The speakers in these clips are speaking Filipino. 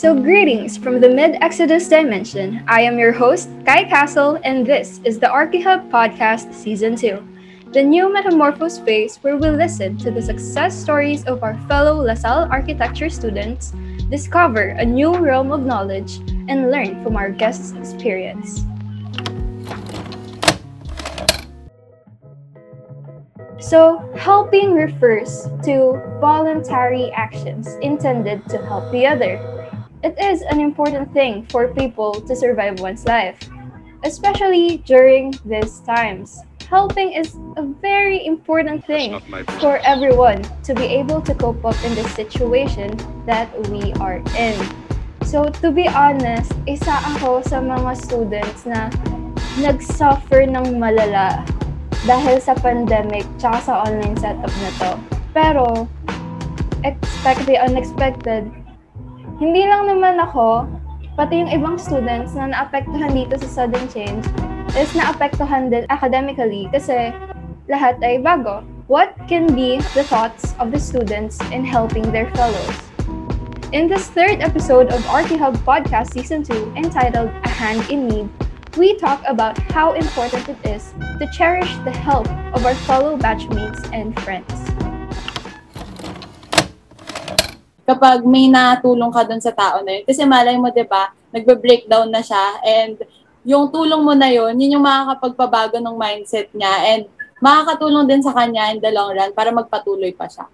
So, greetings from the mid Exodus dimension. I am your host, Kai Castle, and this is the ArchiHub Podcast Season 2, the new metamorphose space where we listen to the success stories of our fellow LaSalle architecture students, discover a new realm of knowledge, and learn from our guests' experience. So, helping refers to voluntary actions intended to help the other. It is an important thing for people to survive one's life, especially during these times. Helping is a very important thing for everyone to be able to cope up in the situation that we are in. So, to be honest, isa ako sa mga students na nag-suffer ng malala dahil sa pandemic tsaka sa online setup na to. Pero, expect the unexpected. Hindi lang naman ako, pati yung ibang students na naapektuhan dito sa sudden change is naapektuhan din academically kasi lahat ay bago. What can be the thoughts of the students in helping their fellows? In this third episode of ArchiHub Podcast Season 2 entitled A Hand in Need, we talk about how important it is to cherish the help of our fellow batchmates and friends. Kapag may natulong ka dun sa tao na yun, kasi malay mo, di ba, nagbe-breakdown na siya, and yung tulong mo na yun, yun yung makakapagpabago ng mindset niya, and makakatulong din sa kanya in the long run para magpatuloy pa siya.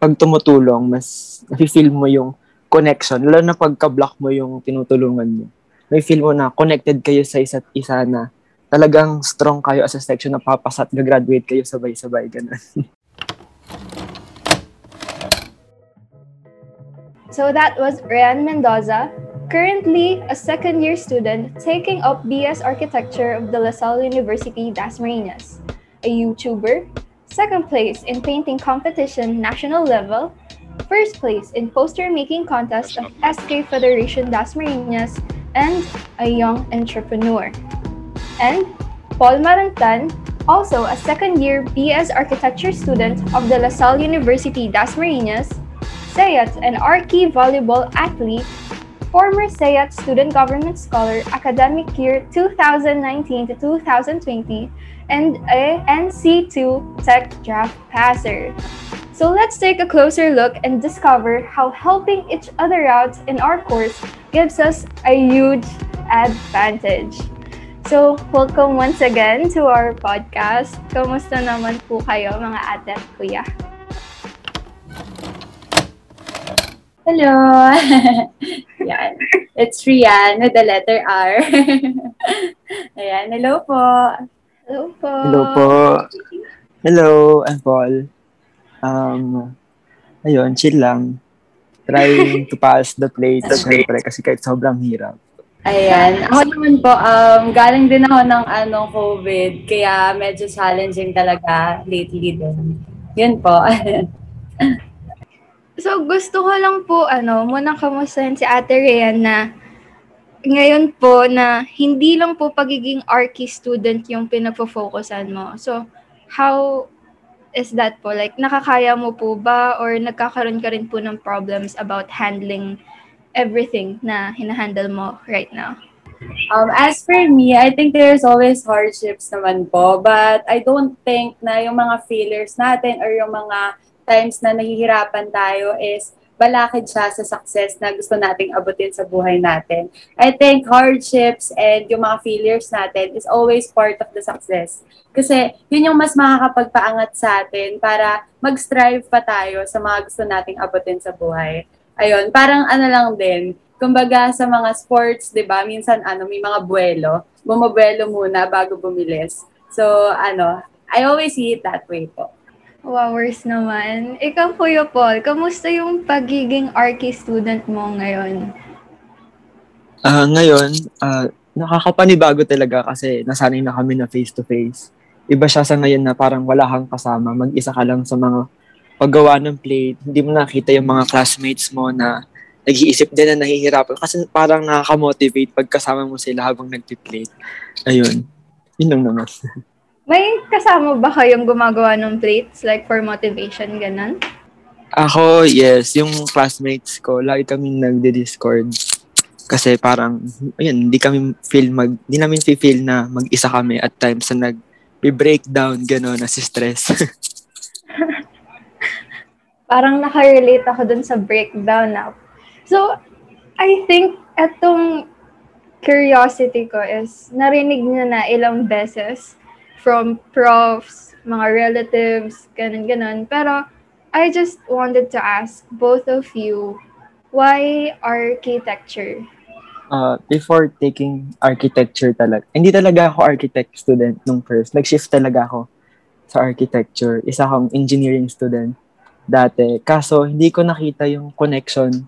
Pag tumutulong, mas nafe-feel mo yung connection, lalo na pagka-block mo yung tinutulungan mo. May feel mo na connected kayo sa isa't isa na talagang strong kayo as a section na papasat, graduate kayo sabay-sabay, ganun. So that was Ryan Mendoza, currently a second year student taking up BS Architecture of the LaSalle University Dasmariñas, a YouTuber, second place in painting competition national level, first place in poster making contest of SK Federation Dasmariñas, and a young entrepreneur. And Paul Marantan, also a second year BS Architecture student of the LaSalle University Dasmariñas, SEAT and Archie volleyball athlete, former SEAT student government scholar academic year 2019 to 2020, and a NC2 tech draft passer. So let's take a closer look and discover how helping each other out in our course gives us a huge advantage. So, welcome once again to our podcast. Kamusta naman po kayo mga ate at kuya? Hello! Yan. It's Rian with the letter R. Ayan, hello po. Hello po. Hello po. Hello, I'm Paul. Um, ayun, chill lang. Trying to pass the plate, syempre, kasi kahit sobrang hirap. Ayan. Ako naman po, um, galing din ako ng ano, COVID, kaya medyo challenging talaga lately din. Yun po. So, gusto ko lang po, ano, muna kamustahin si Ate Rian na ngayon po na hindi lang po pagiging Archie student yung pinapofocussan mo. So, how is that po? Like, nakakaya mo po ba or nagkakaroon ka rin po ng problems about handling everything na hinahandle mo right now? Um, as for me, I think there's always hardships naman po, but I don't think na yung mga failures natin or yung mga times na nahihirapan tayo is balakid siya sa success na gusto nating abutin sa buhay natin. I think hardships and yung mga failures natin is always part of the success. Kasi yun yung mas makakapagpaangat sa atin para mag-strive pa tayo sa mga gusto nating abutin sa buhay. Ayun, parang ano lang din, kumbaga sa mga sports, 'di ba? Minsan ano, may mga buwelo. Bumabuelo muna bago bumilis. So, ano, I always see it that way po. Wowers naman. Ikaw, Kuya Paul, kamusta yung pagiging Archie student mo ngayon? Ah, ngayon, ah, nakakapanibago talaga kasi nasanay na kami na face-to-face. Iba siya sa ngayon na parang wala kang kasama, mag-isa ka lang sa mga paggawa ng plate. Hindi mo nakita yung mga classmates mo na nag-iisip din na nahihirapan kasi parang nakaka-motivate pag kasama mo sila habang nag-plate. Ayun. Yun lang naman. May kasama ba kayong gumagawa ng plates like for motivation, ganun? Ako, yes. Yung classmates ko, lagi kaming nagde-discord. Kasi parang, ayun, hindi kami feel mag, hindi namin feel na mag-isa kami at times na nag-breakdown, gano'n, na si stress. parang nakarelate ako dun sa breakdown na. So, I think etong curiosity ko is narinig niyo na ilang beses from profs, mga relatives, ganun-ganun. Pero, I just wanted to ask both of you, why architecture? Uh, before taking architecture talaga, hindi talaga ako architect student nung first. Nag-shift talaga ako sa architecture. Isa akong engineering student dati. Kaso, hindi ko nakita yung connection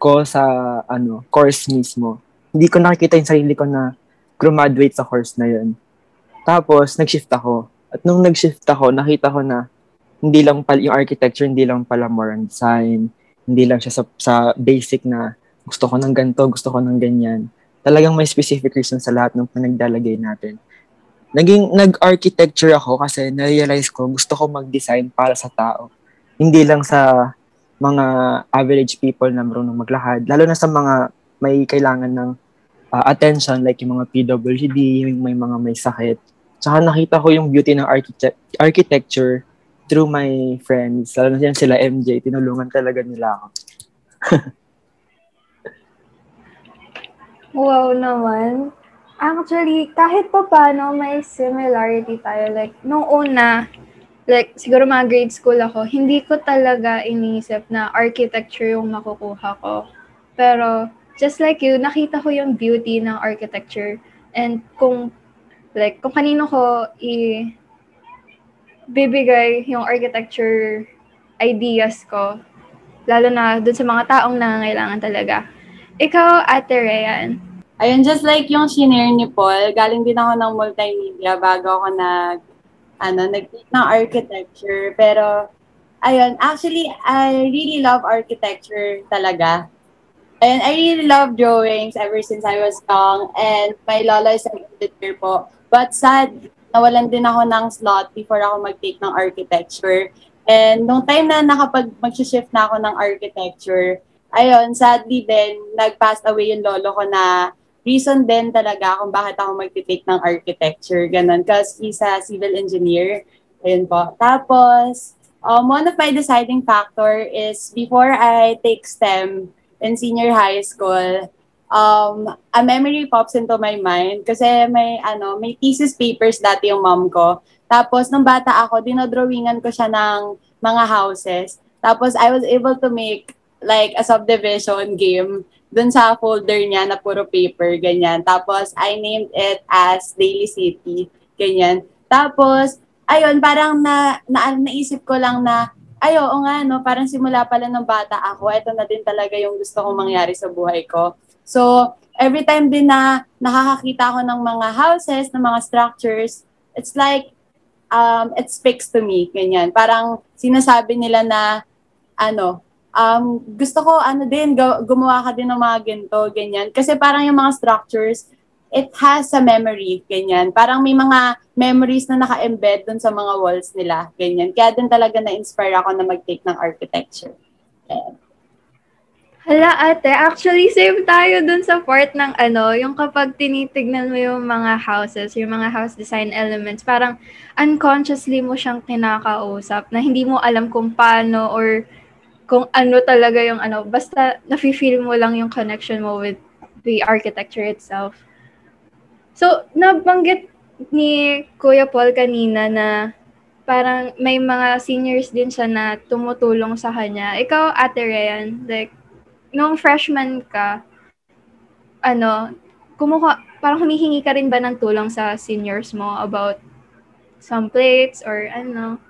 ko sa ano course mismo. Hindi ko nakita yung sarili ko na graduate sa course na yun. Tapos, nag-shift ako. At nung nag-shift ako, nakita ko na hindi lang pala yung architecture, hindi lang pala more on design, hindi lang siya sa, sa basic na gusto ko ng ganito, gusto ko ng ganyan. Talagang may specific reason sa lahat ng pinagdalagay natin. Naging nag-architecture ako kasi na-realize ko gusto ko mag-design para sa tao. Hindi lang sa mga average people na marunong maglakad, lalo na sa mga may kailangan ng uh, attention like yung mga PWD, yung may mga may sakit. Tsaka nakita ko yung beauty ng architect- architecture through my friends, lalo na sila MJ, tinulungan talaga nila ako. wow naman. Actually, kahit pa paano may similarity tayo. Like, nung una, like, siguro mga grade school ako, hindi ko talaga iniisip na architecture yung makukuha ko. Pero, just like you, nakita ko yung beauty ng architecture. And kung, like, kung kanino ko i- bibigay yung architecture ideas ko, lalo na dun sa mga taong nangangailangan talaga. Ikaw, Ate Rayan. Ayun, just like yung shinare ni Paul, galing din ako ng multimedia bago ako nag, ano, nag ng architecture. Pero, ayun, actually, I really love architecture talaga. And I really love drawings ever since I was young. And my lola is an editor po. But sad, nawalan din ako ng slot before ako mag-take ng architecture. And nung time na nakapag mag-shift na ako ng architecture, ayun, sadly din, nag-pass away yung lolo ko na reason din talaga kung bakit ako mag-take ng architecture, ganun. Because he's a civil engineer. Ayun po. Tapos, um, one of my deciding factor is before I take STEM in senior high school, um, a memory pops into my mind kasi may ano, may thesis papers dati yung mom ko. Tapos nung bata ako, dinodrawingan ko siya ng mga houses. Tapos I was able to make like a subdivision game dun sa folder niya na puro paper, ganyan. Tapos I named it as Daily City, ganyan. Tapos, ayun, parang na, na naisip ko lang na ay, oo nga, no, parang simula pala ng bata ako, ito na din talaga yung gusto kong mangyari sa buhay ko. So, every time din na nakakakita ako ng mga houses, ng mga structures, it's like, um, it speaks to me, ganyan. Parang sinasabi nila na, ano, um, gusto ko, ano din, gumawa ka din ng mga ganito, ganyan. Kasi parang yung mga structures, it has a memory, ganyan. Parang may mga memories na naka-embed dun sa mga walls nila, ganyan. Kaya din talaga na-inspire ako na mag-take ng architecture. Yeah. Hala ate, actually same tayo dun sa part ng ano, yung kapag tinitignan mo yung mga houses, yung mga house design elements, parang unconsciously mo siyang kinakausap na hindi mo alam kung paano or kung ano talaga yung ano, basta nafe-feel mo lang yung connection mo with the architecture itself. So, nabanggit ni Kuya Paul kanina na parang may mga seniors din siya na tumutulong sa kanya. Ikaw, Ate Ryan, like, nung freshman ka, ano, kumuha, parang humihingi ka rin ba ng tulong sa seniors mo about some plates or ano?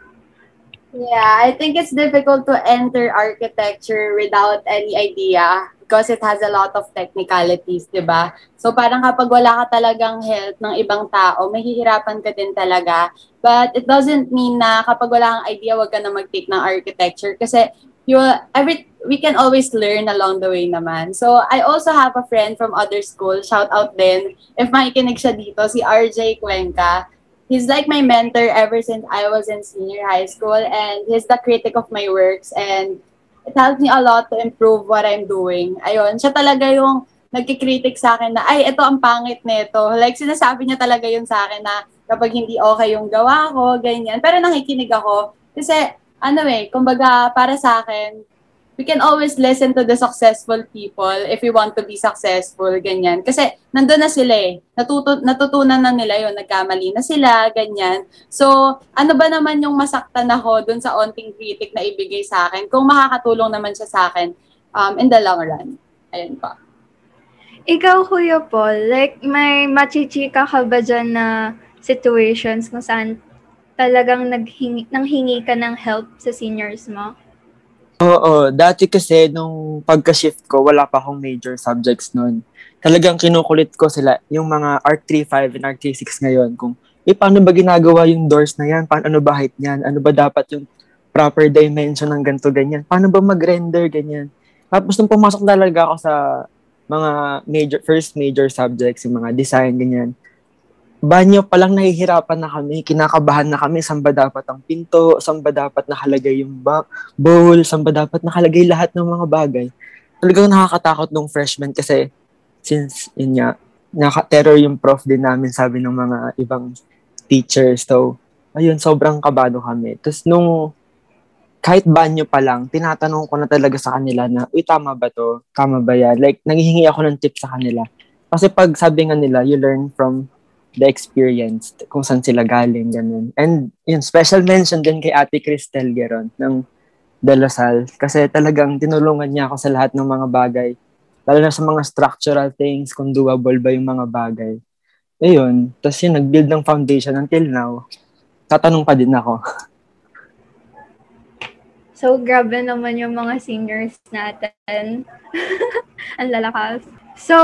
Yeah, I think it's difficult to enter architecture without any idea because it has a lot of technicalities, di ba? So parang kapag wala ka talagang help ng ibang tao, mahihirapan ka din talaga. But it doesn't mean na kapag wala kang idea, wag ka na mag-take ng architecture kasi you every we can always learn along the way naman. So, I also have a friend from other school, shout out din, if makikinig siya dito, si RJ Cuenca. he's like my mentor ever since I was in senior high school and he's the critic of my works and it helped me a lot to improve what I'm doing. Ayun, siya talaga yung nagkikritik sa akin na, ay, ito ang pangit nito. Like, sinasabi niya talaga yun sa akin na kapag hindi okay yung gawa ko, ganyan. Pero nakikinig ako. Kasi, ano eh, kumbaga, para sa akin, we can always listen to the successful people if we want to be successful, ganyan. Kasi nandun na sila eh. Natutu- natutunan na nila yon nagkamali na sila, ganyan. So, ano ba naman yung masaktan ako dun sa onting critic na ibigay sa akin kung makakatulong naman siya sa akin um, in the long run. Ayun pa. Ikaw, Kuya Paul, like, may machichika ka ba dyan na situations kung saan talagang naghingi, nanghingi ka ng help sa seniors mo? Oo, dati kasi nung pagka-shift ko, wala pa akong major subjects noon. Talagang kinukulit ko sila, yung mga ARC 3.5 and ARC 3.6 ngayon, kung, eh, paano ba ginagawa yung doors na yan? Paano, ano ba height niyan? Ano ba dapat yung proper dimension ng ganito, ganyan? Paano ba mag-render, ganyan? Tapos nung pumasok talaga ako sa mga major, first major subjects, yung mga design, ganyan, banyo pa lang nahihirapan na kami, kinakabahan na kami, saan ba dapat ang pinto, saan ba dapat nakalagay yung ba- bowl, saan ba dapat nakalagay lahat ng mga bagay. Talagang nakakatakot nung freshman kasi since yun nga, naka-terror yung prof din namin sabi ng mga ibang teachers. So, ayun, sobrang kabado kami. Tapos nung kahit banyo pa lang, tinatanong ko na talaga sa kanila na, uy, tama ba to? Tama ba yan? Like, nanghihingi ako ng tips sa kanila. Kasi pag sabi nga nila, you learn from the experience, kung saan sila galing, ganun. And yun, special mention din kay Ate Cristel Geron ng De La Salle. Kasi talagang tinulungan niya ako sa lahat ng mga bagay. Lalo na sa mga structural things, kung doable ba yung mga bagay. Ayun. Tapos yun, nag-build ng foundation until now. Tatanong pa din ako. So, grabe naman yung mga seniors natin. Ang lalakas. So,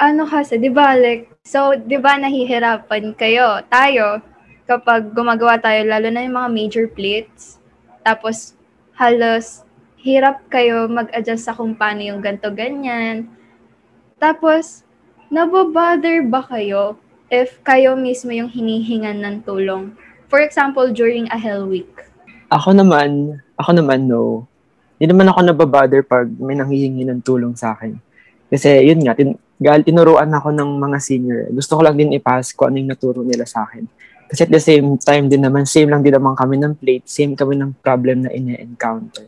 ano kasi, di ba, like, so, di ba, nahihirapan kayo, tayo, kapag gumagawa tayo, lalo na yung mga major plates, tapos, halos, hirap kayo mag-adjust sa kung paano yung ganto ganyan. Tapos, nabobother ba kayo if kayo mismo yung hinihingan ng tulong? For example, during a Hell Week. Ako naman, ako naman, no. Hindi naman ako nababother pag may nanghihingi ng tulong sa akin. Kasi yun nga, tin, gal, tinuruan ako ng mga senior. Gusto ko lang din ipass ko ano yung naturo nila sa akin. Kasi at the same time din naman, same lang din naman kami ng plate, same kami ng problem na ine-encounter.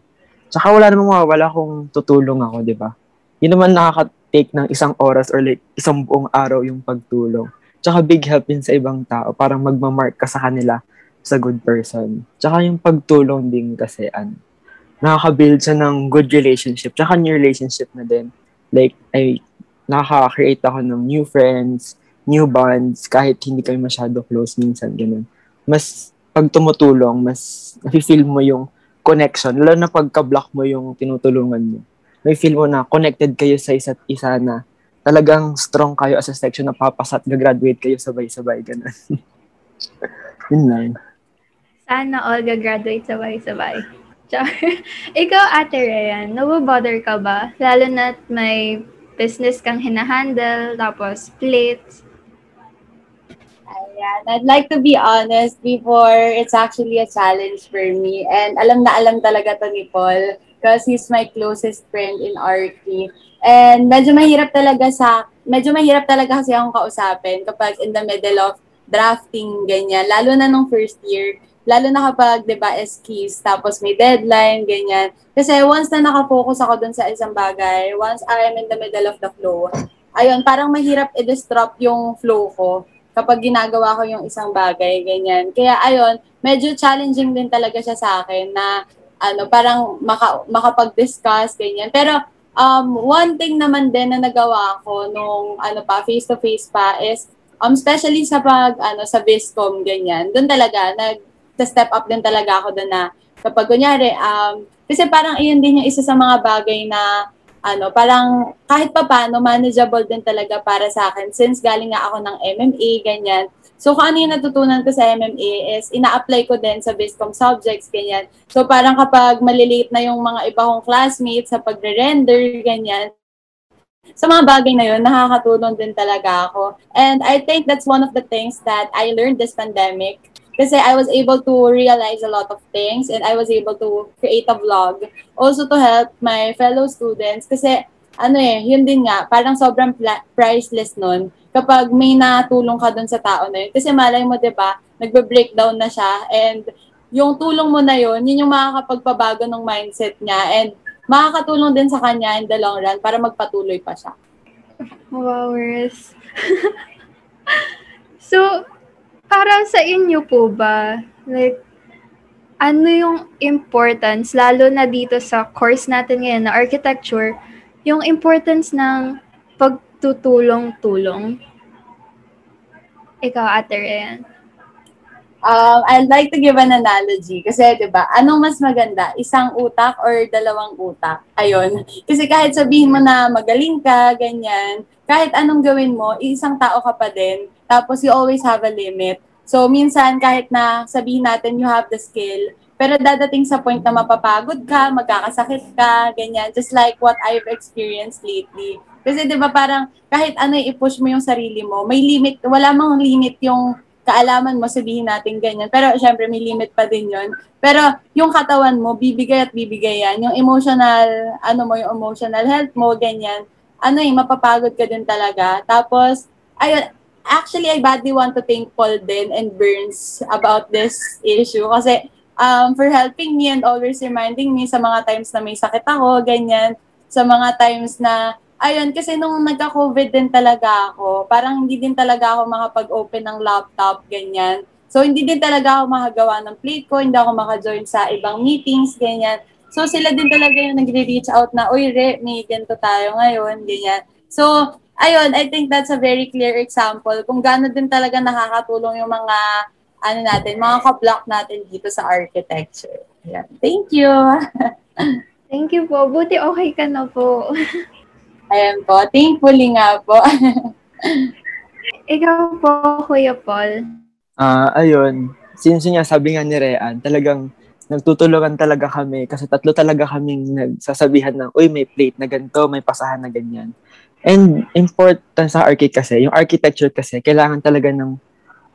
Tsaka wala namang mawawala kung tutulong ako, di ba? Yun naman nakaka-take ng isang oras or like isang buong araw yung pagtulong. Tsaka big help din sa ibang tao, parang magmamark ka sa kanila sa good person. Tsaka yung pagtulong din kasi, ano, nakaka-build siya ng good relationship. Tsaka new relationship na din like, ay, nakaka-create ako ng new friends, new bonds, kahit hindi kami masyado close minsan, ganun. Mas, pag tumutulong, mas nafe-feel mo yung connection, lalo na pagka-block mo yung tinutulungan mo. May feel mo na connected kayo sa isa't isa na talagang strong kayo as a section na papasat, graduate kayo sabay-sabay, ganun. Yun lang. Sana all graduate sabay-sabay. Ikaw, Ate Ryan, nabobother ka ba? Lalo na may business kang hinahandle, tapos plates. Ayan. I'd like to be honest before it's actually a challenge for me. And alam na alam talaga to ni Paul because he's my closest friend in RT. And medyo mahirap talaga sa, medyo mahirap talaga kasi akong kausapin kapag in the middle of drafting, ganyan. Lalo na nung first year lalo na kapag, di ba, skis, tapos may deadline, ganyan. Kasi once na nakafocus ako dun sa isang bagay, once I am in the middle of the flow, ayun, parang mahirap i-disrupt yung flow ko kapag ginagawa ko yung isang bagay, ganyan. Kaya ayun, medyo challenging din talaga siya sa akin na ano, parang maka, makapag-discuss, ganyan. Pero um, one thing naman din na nagawa ko nung ano pa, face-to-face pa is um, especially sa pag, ano, sa Viscom, ganyan. Doon talaga, nag, step up din talaga ako doon na kapag kunyari, um, kasi parang iyon din yung isa sa mga bagay na ano, parang kahit pa paano, manageable din talaga para sa akin since galing nga ako ng MMA, ganyan. So, kung ano yung natutunan ko sa MMA is ina-apply ko din sa Viscom subjects, ganyan. So, parang kapag malilate na yung mga iba kong classmates sa pagre-render, ganyan, sa mga bagay na yun, nakakatulong din talaga ako. And I think that's one of the things that I learned this pandemic kasi I was able to realize a lot of things and I was able to create a vlog also to help my fellow students kasi ano eh, yun din nga, parang sobrang pla- priceless nun kapag may natulong ka dun sa tao na yun. Kasi malay mo, di ba, nagbe-breakdown na siya and yung tulong mo na yun, yun yung makakapagpabago ng mindset niya and makakatulong din sa kanya in the long run para magpatuloy pa siya. Wow, Riz. so, para sa inyo po ba, like, ano yung importance, lalo na dito sa course natin ngayon na architecture, yung importance ng pagtutulong-tulong? Ikaw, Ate Ryan. Um, I'd like to give an analogy. Kasi, di ba, anong mas maganda? Isang utak or dalawang utak? Ayun. Kasi kahit sabihin mo na magaling ka, ganyan, kahit anong gawin mo, isang tao ka pa din. Tapos, you always have a limit. So, minsan, kahit na sabihin natin you have the skill, pero dadating sa point na mapapagod ka, magkakasakit ka, ganyan. Just like what I've experienced lately. Kasi 'di ba parang kahit ano i-push mo yung sarili mo, may limit, wala mang limit yung kaalaman mo, sabihin natin ganyan. Pero syempre, may limit pa din yon Pero yung katawan mo, bibigay at bibigay yan. Yung emotional, ano mo, yung emotional health mo, ganyan. Ano eh, mapapagod ka din talaga. Tapos, ayun, actually, I badly want to thank Paul din and Burns about this issue. Kasi, um, for helping me and always reminding me sa mga times na may sakit ako, ganyan. Sa mga times na ayun, kasi nung nagka-COVID din talaga ako, parang hindi din talaga ako makapag-open ng laptop, ganyan. So, hindi din talaga ako makagawa ng plate ko, hindi ako maka-join sa ibang meetings, ganyan. So, sila din talaga yung nagre-reach out na, uy, Re, may ganito tayo ngayon, ganyan. So, ayun, I think that's a very clear example kung gaano din talaga nakakatulong yung mga, ano natin, mga ka-block natin dito sa architecture. Yeah. Thank you. Thank you po. Buti okay ka na po. Ayan po. Thankfully nga po. Ikaw po, Kuya Paul. Ah, ayun. Since nga sabi nga ni Rean, talagang nagtutulungan talaga kami kasi tatlo talaga kaming nagsasabihan ng, uy, may plate na ganito, may pasahan na ganyan. And important sa architect kasi, yung architecture kasi, kailangan talaga ng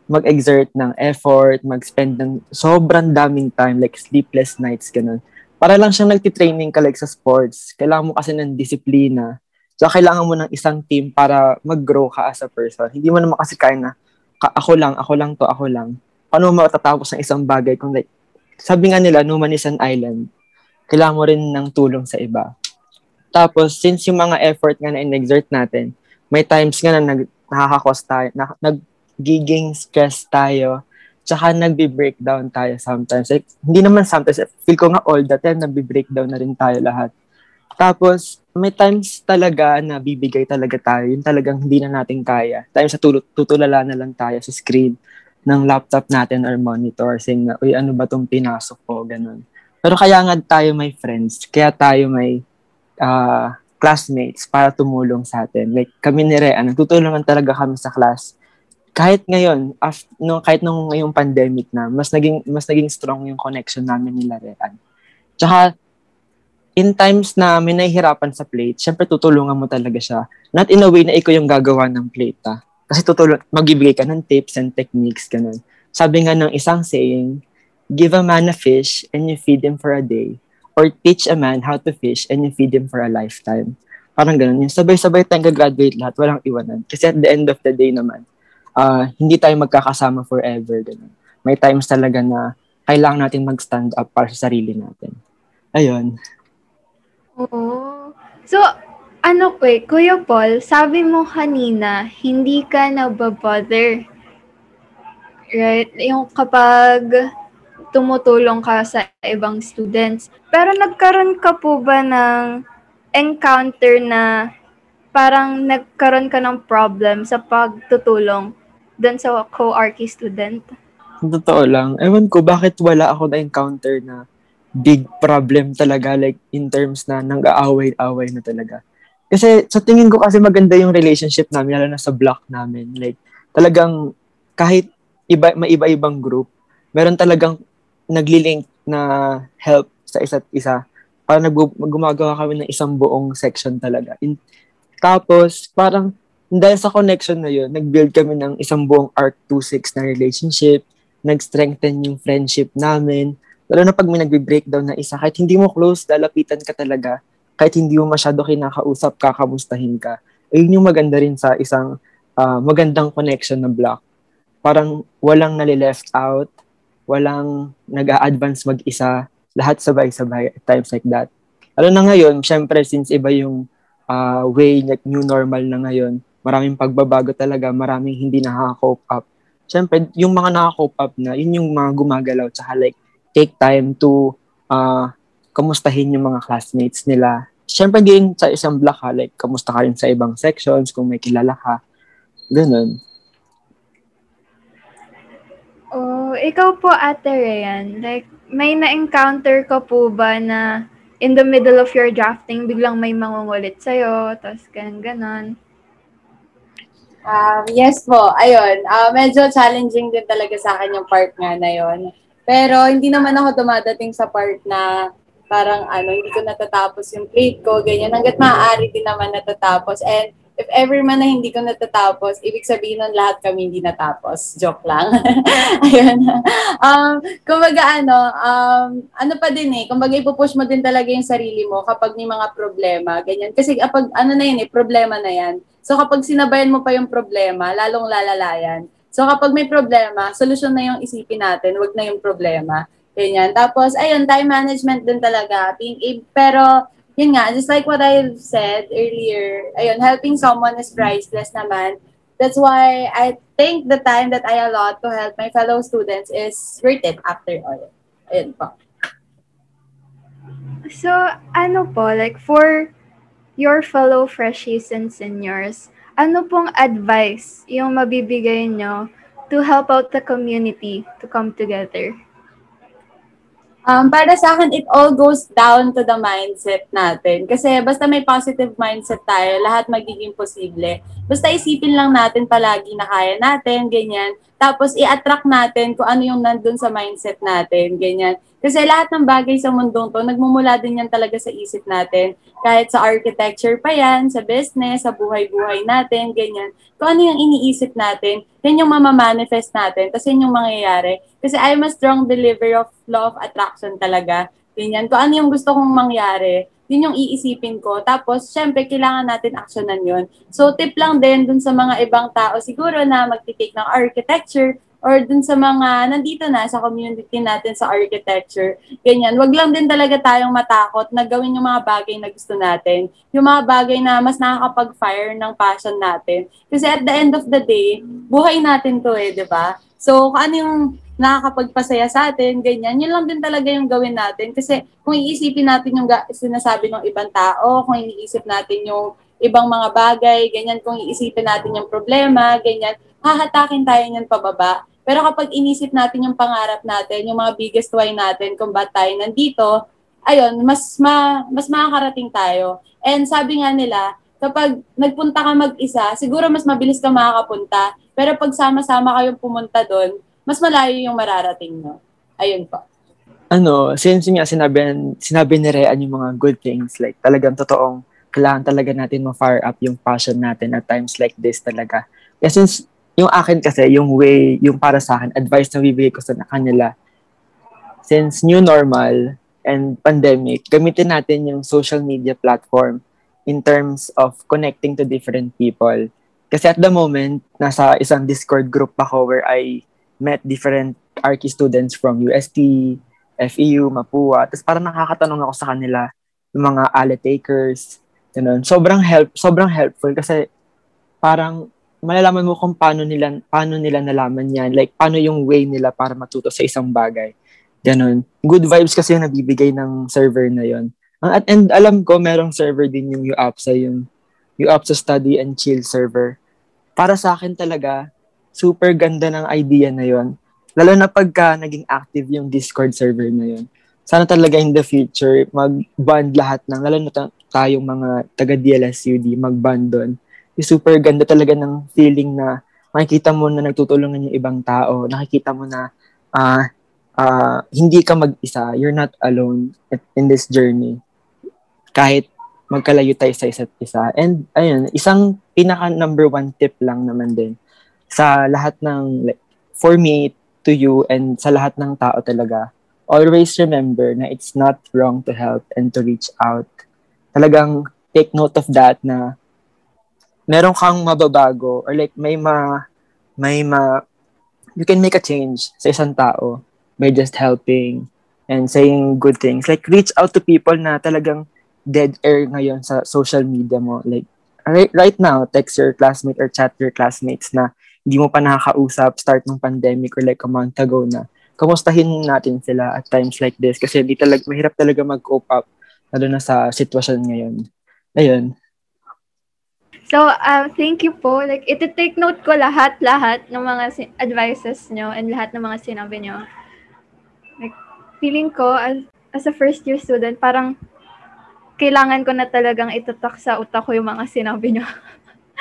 mag-exert ng effort, mag-spend ng sobrang daming time, like sleepless nights, ganun. Para lang siyang nagtitraining ka like sa sports. Kailangan mo kasi ng disiplina So, kailangan mo ng isang team para mag-grow ka as a person. Hindi mo naman kasi kaya na, ako lang, ako lang to, ako lang. Paano mo matatapos ng isang bagay kung like, sabi nga nila, no man is an island. Kailangan mo rin ng tulong sa iba. Tapos, since yung mga effort nga na in-exert natin, may times nga na nag, nakakakos tayo, na, nagiging stress tayo, tsaka nagbi-breakdown tayo sometimes. Like, hindi naman sometimes, feel ko nga all the time, nagbi-breakdown na rin tayo lahat. Tapos, may times talaga na bibigay talaga tayo, yung talagang hindi na natin kaya. Tayo sa tulot, tutulala na lang tayo sa screen ng laptop natin or monitor, saying na, uy, ano ba tong pinasok ko, ganun. Pero kaya nga tayo may friends, kaya tayo may uh, classmates para tumulong sa atin. Like kami ni Rea, nagtutulungan talaga kami sa class. Kahit ngayon, after, no, kahit nung ngayong pandemic na, mas naging mas naging strong yung connection namin nila Rean. Tsaka in times na may nahihirapan sa plate, syempre tutulungan mo talaga siya. Not in a way na ikaw yung gagawa ng plate, ha? Kasi tutulong, magbibigay ka ng tips and techniques, ganun. Sabi nga ng isang saying, give a man a fish and you feed him for a day. Or teach a man how to fish and you feed him for a lifetime. Parang ganun. Yung sabay-sabay tayong graduate lahat, walang iwanan. Kasi at the end of the day naman, uh, hindi tayo magkakasama forever. Ganun. May times talaga na kailangan natin mag-stand up para sa sarili natin. Ayun. Oo. So, ano ko eh, Kuya Paul, sabi mo kanina, hindi ka nababother. Right? Yung kapag tumutulong ka sa ibang students. Pero nagkaroon ka po ba ng encounter na parang nagkaroon ka ng problem sa pagtutulong doon sa co-archi student? Totoo lang. Ewan ko, bakit wala ako na-encounter na big problem talaga like in terms na nang-aaway-away na talaga. Kasi sa tingin ko kasi maganda yung relationship namin lalo na sa block namin. Like talagang kahit iba may iba-ibang group, meron talagang nagli-link na help sa isa't isa. Para nag gumagawa kami ng isang buong section talaga. In, Tapos, parang, dahil sa connection na yun, nag-build kami ng isang buong ARC 26 na relationship, nag-strengthen yung friendship namin. Lalo na pag may nagbe-breakdown na isa, kahit hindi mo close, lalapitan ka talaga. Kahit hindi mo masyado kinakausap, kakamustahin ka. Ayun yung maganda rin sa isang uh, magandang connection na block. Parang walang nali-left out, walang nag-a-advance mag-isa, lahat sabay-sabay at times like that. Lalo na ngayon, syempre since iba yung uh, way, like new normal na ngayon, maraming pagbabago talaga, maraming hindi nakaka-cope up. Siyempre, yung mga nakaka-cope up na, yun yung mga gumagalaw, tsaka like, take time to uh, kamustahin yung mga classmates nila. Siyempre, din sa isang block ha, like, kamusta ka rin sa ibang sections, kung may kilala ka. Ganun. Ikaw po, Ate Ryan, like, may na-encounter ka po ba na in the middle of your drafting, biglang may mangungulit sa'yo, tapos ganun-ganon? Um, yes po, ayun. Uh, medyo challenging din talaga sa akin yung part nga na yon. Pero hindi naman ako dumadating sa part na parang ano, hindi ko natatapos yung plate ko, ganyan. Hanggat maaari din naman natatapos. And if ever man na hindi ko natatapos, ibig sabihin nun lahat kami hindi natapos. Joke lang. Ayun. um, kumbaga ano, um, ano pa din eh, kumbaga ipupush mo din talaga yung sarili mo kapag may mga problema, ganyan. Kasi kapag ano na yun eh, problema na yan. So kapag sinabayan mo pa yung problema, lalong lalalayan. So kapag may problema, solusyon na yung isipin natin, wag na yung problema. Ganyan. Tapos, ayun, time management din talaga. Pero, yun nga, just like what I've said earlier, ayun, helping someone is priceless naman. That's why I think the time that I allot to help my fellow students is worth it after all. Ayun po. So, ano po, like for your fellow freshies and seniors, ano pong advice yung mabibigay nyo to help out the community to come together? Um, para sa akin, it all goes down to the mindset natin. Kasi basta may positive mindset tayo, lahat magiging posible. Basta isipin lang natin palagi na kaya natin, ganyan. Tapos i-attract natin kung ano yung nandun sa mindset natin, ganyan. Kasi lahat ng bagay sa mundong to, nagmumula din yan talaga sa isip natin. Kahit sa architecture pa yan, sa business, sa buhay-buhay natin, ganyan. Kung ano yung iniisip natin, yan yung mamamanifest natin, tapos yan yung mangyayari. Kasi I'm a strong believer of law of attraction talaga. Ganyan. Kung ano yung gusto kong mangyari, yun yung iisipin ko. Tapos, syempre, kailangan natin aksyonan yun. So, tip lang din dun sa mga ibang tao siguro na magtitake ng architecture or dun sa mga nandito na sa community natin sa architecture. Ganyan. Wag lang din talaga tayong matakot na gawin yung mga bagay na gusto natin. Yung mga bagay na mas nakakapag-fire ng passion natin. Kasi at the end of the day, buhay natin to eh, di ba? So, kung ano yung nakakapagpasaya sa atin, ganyan, yun lang din talaga yung gawin natin. Kasi kung iisipin natin yung sinasabi ng ibang tao, kung iniisip natin yung ibang mga bagay, ganyan, kung iisipin natin yung problema, ganyan, hahatakin tayo niyan pababa. Pero kapag inisip natin yung pangarap natin, yung mga biggest why natin kung ba't tayo nandito, ayun, mas ma, mas makakarating tayo. And sabi nga nila, kapag nagpunta ka mag-isa, siguro mas mabilis ka makakapunta. Pero pag sama-sama kayong pumunta doon, mas malayo yung mararating mo. Ayun po. Ano, since nga sinabi, sinabi ni Rean yung mga good things, like talagang totoong kailangan talaga natin ma-fire up yung passion natin at times like this talaga. Since yung akin kasi, yung way, yung para sa akin, advice na bibigay ko sa kanila, since new normal and pandemic, gamitin natin yung social media platform in terms of connecting to different people. Kasi at the moment, nasa isang Discord group ako where I met different Archi students from UST, FEU, Mapua. Tapos parang nakakatanong ako sa kanila ng mga ale takers. Ganun. Sobrang help, sobrang helpful kasi parang malalaman mo kung paano nila paano nila nalaman yan. Like paano yung way nila para matuto sa isang bagay. Ganon. Good vibes kasi yung nabibigay ng server na yon. At and alam ko merong server din yung UAPSA yung UAPSA Study and Chill server. Para sa akin talaga super ganda ng idea na yon. Lalo na pagka naging active yung Discord server na yon. Sana talaga in the future mag-band lahat ng lalo na tayong mga taga DLSUD mag-band doon super ganda talaga ng feeling na makikita mo na nagtutulungan yung ibang tao, nakikita mo na uh, uh, hindi ka mag-isa, you're not alone in this journey. Kahit magkalayo tayo sa isa't isa. And ayun, isang pinaka number one tip lang naman din sa lahat ng, like, for me, to you, and sa lahat ng tao talaga, always remember na it's not wrong to help and to reach out. Talagang take note of that na meron kang mababago or like may ma may ma you can make a change sa isang tao by just helping and saying good things. Like reach out to people na talagang dead air ngayon sa social media mo. Like, right, right now, text your classmate or chat your classmates na hindi mo pa nakakausap start ng pandemic or like a month ago na kamustahin natin sila at times like this kasi hindi talaga, mahirap talaga mag-cope up lalo na sa sitwasyon ngayon. Ayun. So, um, thank you po. Like, iti-take note ko lahat-lahat ng mga si- advices nyo and lahat ng mga sinabi nyo. Like, feeling ko, as, as a first year student, parang kailangan ko na talagang itatak sa utak ko yung mga sinabi nyo.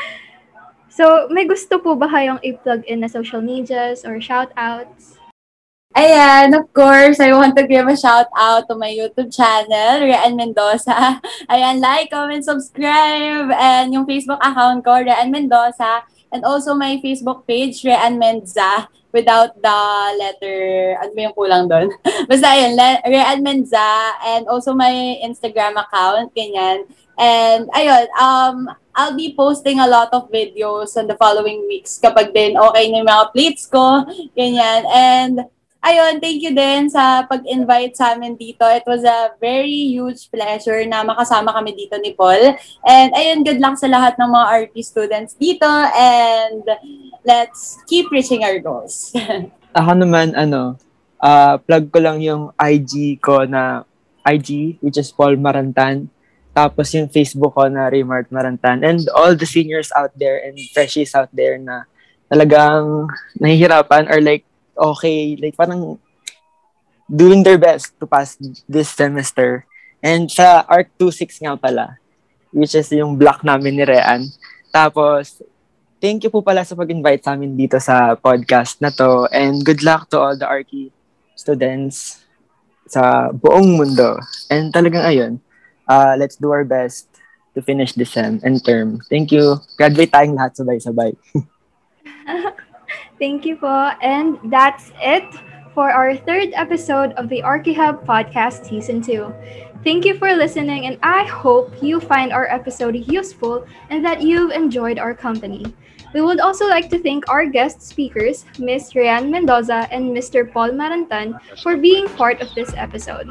so, may gusto po ba kayong i-plug in na social medias or shoutouts? Ayan, of course, I want to give a shout out to my YouTube channel, Rian Mendoza. Ayan, like, comment, subscribe, and yung Facebook account ko, Rian Mendoza, and also my Facebook page, Rian Menza, without the letter, ano ba yung kulang doon? Basta ayun, Rian Menza, and also my Instagram account, ganyan. And ayun, um, I'll be posting a lot of videos in the following weeks kapag din okay na yung mga plates ko, ganyan. And ayun, thank you din sa pag-invite sa amin dito. It was a very huge pleasure na makasama kami dito ni Paul. And ayun, good luck sa lahat ng mga RP students dito and let's keep reaching our goals. Ako naman, ano, uh, plug ko lang yung IG ko na IG, which is Paul Marantan. Tapos yung Facebook ko na Raymart Marantan. And all the seniors out there and freshies out there na talagang nahihirapan or like okay, like parang doing their best to pass this semester. And sa ARC 26 nga pala, which is yung block namin ni Rean. Tapos, thank you po pala sa pag-invite sa amin dito sa podcast na to. And good luck to all the ARCI students sa buong mundo. And talagang ayun, uh, let's do our best to finish this sem and term. Thank you. Graduate tayong lahat sabay-sabay. Thank you po. And that's it for our third episode of the ArchiHub Podcast Season 2. Thank you for listening, and I hope you find our episode useful and that you've enjoyed our company. We would also like to thank our guest speakers, Ms. Rian Mendoza and Mr. Paul Marantan, for being part of this episode.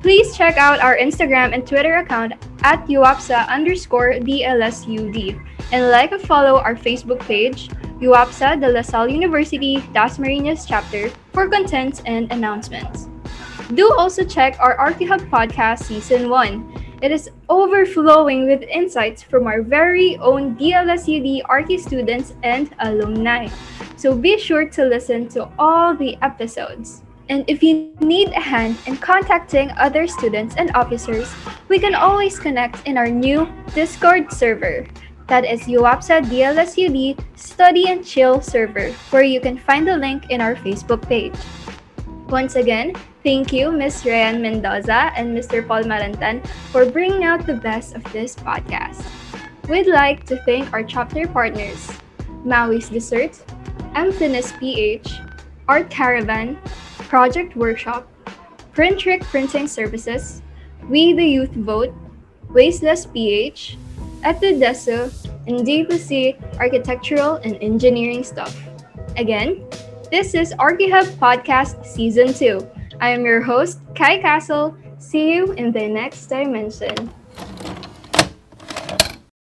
Please check out our Instagram and Twitter account at UAPSA underscore DLSUD and like and follow our Facebook page, UAPSA de La Salle University Dasmariñas chapter for contents and announcements. Do also check our ArchiHub podcast season 1. It is overflowing with insights from our very own DLSUD Archi students and alumni. So be sure to listen to all the episodes. And if you need a hand in contacting other students and officers, we can always connect in our new Discord server. That is UAPSA DLSUD Study and Chill server, where you can find the link in our Facebook page. Once again, thank you, Ms. Ryan Mendoza and Mr. Paul Marantan, for bringing out the best of this podcast. We'd like to thank our chapter partners, Maui's Dessert, Emptiness PH, Art Caravan, Project Workshop, Print Trick Printing Services, We the Youth Vote, Wasteless PH, Etudeso, and DPC Architectural and Engineering Stuff. Again, this is ArchiHub Podcast Season 2. I am your host, Kai Castle. See you in the next dimension.